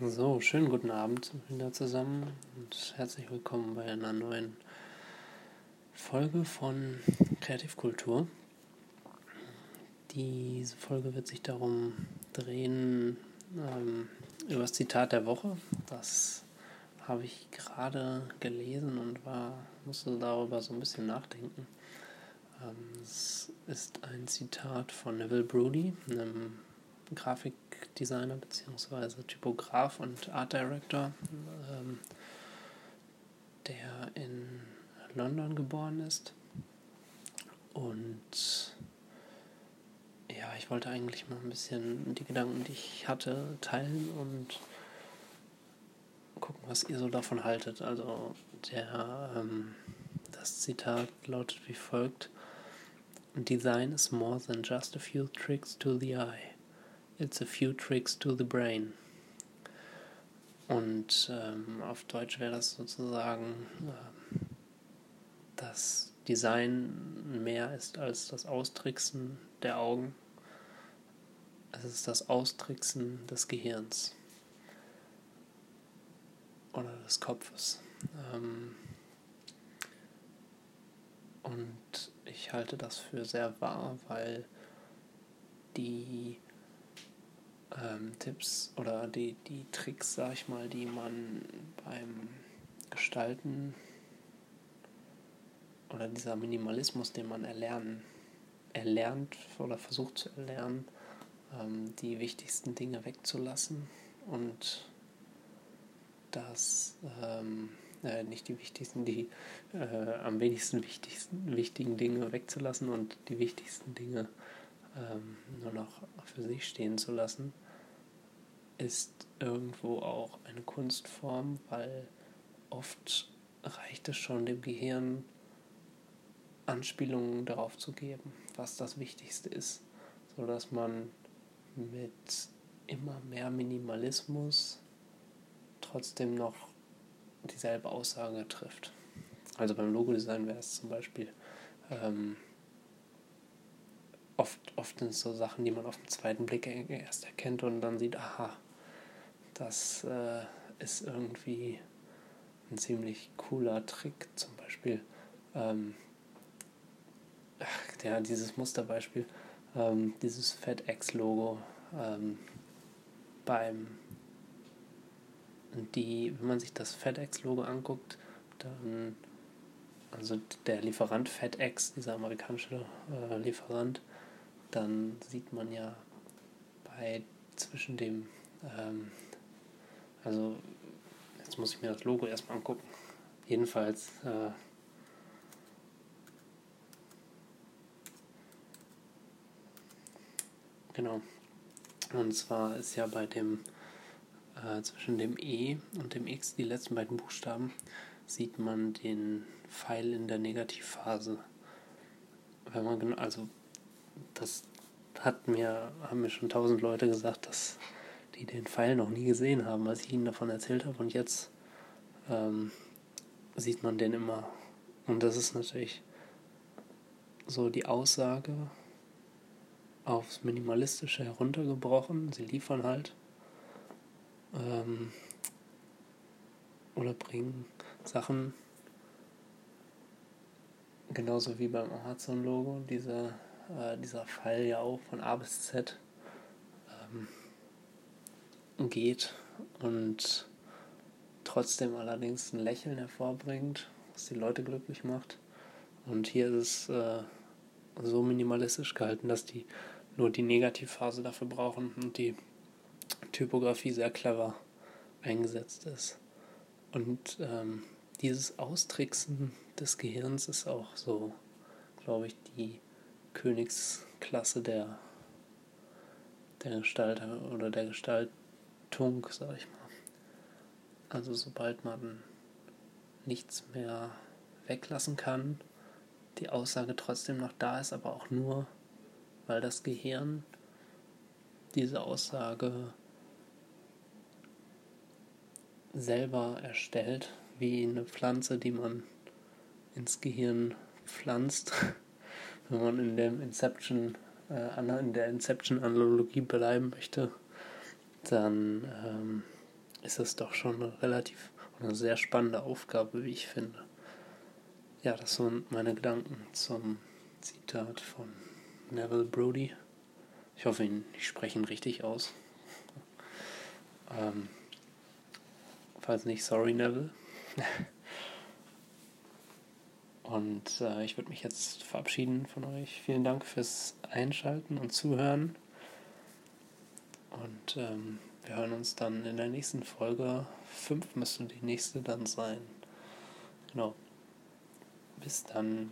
So, schönen guten Abend wieder zusammen und herzlich willkommen bei einer neuen Folge von Kreativkultur. Diese Folge wird sich darum drehen, ähm, über das Zitat der Woche. Das habe ich gerade gelesen und war, musste darüber so ein bisschen nachdenken. Ähm, es ist ein Zitat von Neville Brody, einem Grafikdesigner bzw. Typograf und Art Director, ähm, der in London geboren ist. Und ja, ich wollte eigentlich mal ein bisschen die Gedanken, die ich hatte, teilen und gucken, was ihr so davon haltet. Also der ähm, das Zitat lautet wie folgt: Design is more than just a few tricks to the eye. It's a few tricks to the brain. Und ähm, auf Deutsch wäre das sozusagen, äh, dass Design mehr ist als das Austricksen der Augen. Es ist das Austricksen des Gehirns oder des Kopfes. Ähm, und ich halte das für sehr wahr, weil die ähm, Tipps oder die, die Tricks, sag ich mal, die man beim Gestalten oder dieser Minimalismus, den man erlernen, erlernt oder versucht zu erlernen, ähm, die wichtigsten Dinge wegzulassen und das ähm, äh, nicht die wichtigsten, die äh, am wenigsten wichtigsten, wichtigen Dinge wegzulassen und die wichtigsten Dinge ähm, nur noch für sich stehen zu lassen, ist irgendwo auch eine Kunstform, weil oft reicht es schon dem Gehirn, Anspielungen darauf zu geben, was das Wichtigste ist, sodass man mit immer mehr Minimalismus trotzdem noch dieselbe Aussage trifft. Also beim Logodesign wäre es zum Beispiel ähm, oft, oft sind es so Sachen, die man auf den zweiten Blick erst erkennt und dann sieht, aha, das äh, ist irgendwie ein ziemlich cooler Trick. Zum Beispiel, ähm, ja, dieses Musterbeispiel, ähm, dieses FedEx-Logo ähm, beim die, wenn man sich das FedEx-Logo anguckt, dann, also der Lieferant FedEx, dieser amerikanische äh, Lieferant, dann sieht man ja bei zwischen dem, ähm, also jetzt muss ich mir das Logo erstmal angucken. Jedenfalls, äh, genau. Und zwar ist ja bei dem äh, zwischen dem E und dem X, die letzten beiden Buchstaben, sieht man den Pfeil in der Negativphase. Wenn man also das hat mir, haben mir schon tausend Leute gesagt, dass die den Pfeil noch nie gesehen haben, als ich ihnen davon erzählt habe. Und jetzt ähm, sieht man den immer. Und das ist natürlich so die Aussage aufs Minimalistische heruntergebrochen. Sie liefern halt ähm, oder bringen Sachen genauso wie beim Amazon-Logo, diese, äh, dieser Fall ja auch von A bis Z ähm, geht und trotzdem allerdings ein Lächeln hervorbringt, was die Leute glücklich macht. Und hier ist es äh, so minimalistisch gehalten, dass die nur die Negativphase dafür brauchen und die Typografie sehr clever eingesetzt ist. Und ähm, dieses Austricksen des Gehirns ist auch so, glaube ich, die Königsklasse der, der Gestalter oder der Gestaltung, sag ich mal. Also sobald man nichts mehr weglassen kann, die Aussage trotzdem noch da ist, aber auch nur, weil das Gehirn diese Aussage selber erstellt, wie eine Pflanze, die man ins Gehirn pflanzt, wenn man in dem Inception, äh, in der Inception-Analogie bleiben möchte, dann ähm, ist es doch schon eine relativ eine sehr spannende Aufgabe, wie ich finde. Ja, das sind meine Gedanken zum Zitat von Neville Brody. Ich hoffe, ich spreche ihn richtig aus. ähm, falls nicht, sorry Neville. Und äh, ich würde mich jetzt verabschieden von euch. Vielen Dank fürs Einschalten und Zuhören. Und ähm, wir hören uns dann in der nächsten Folge. Fünf müsste die nächste dann sein. Genau. Bis dann.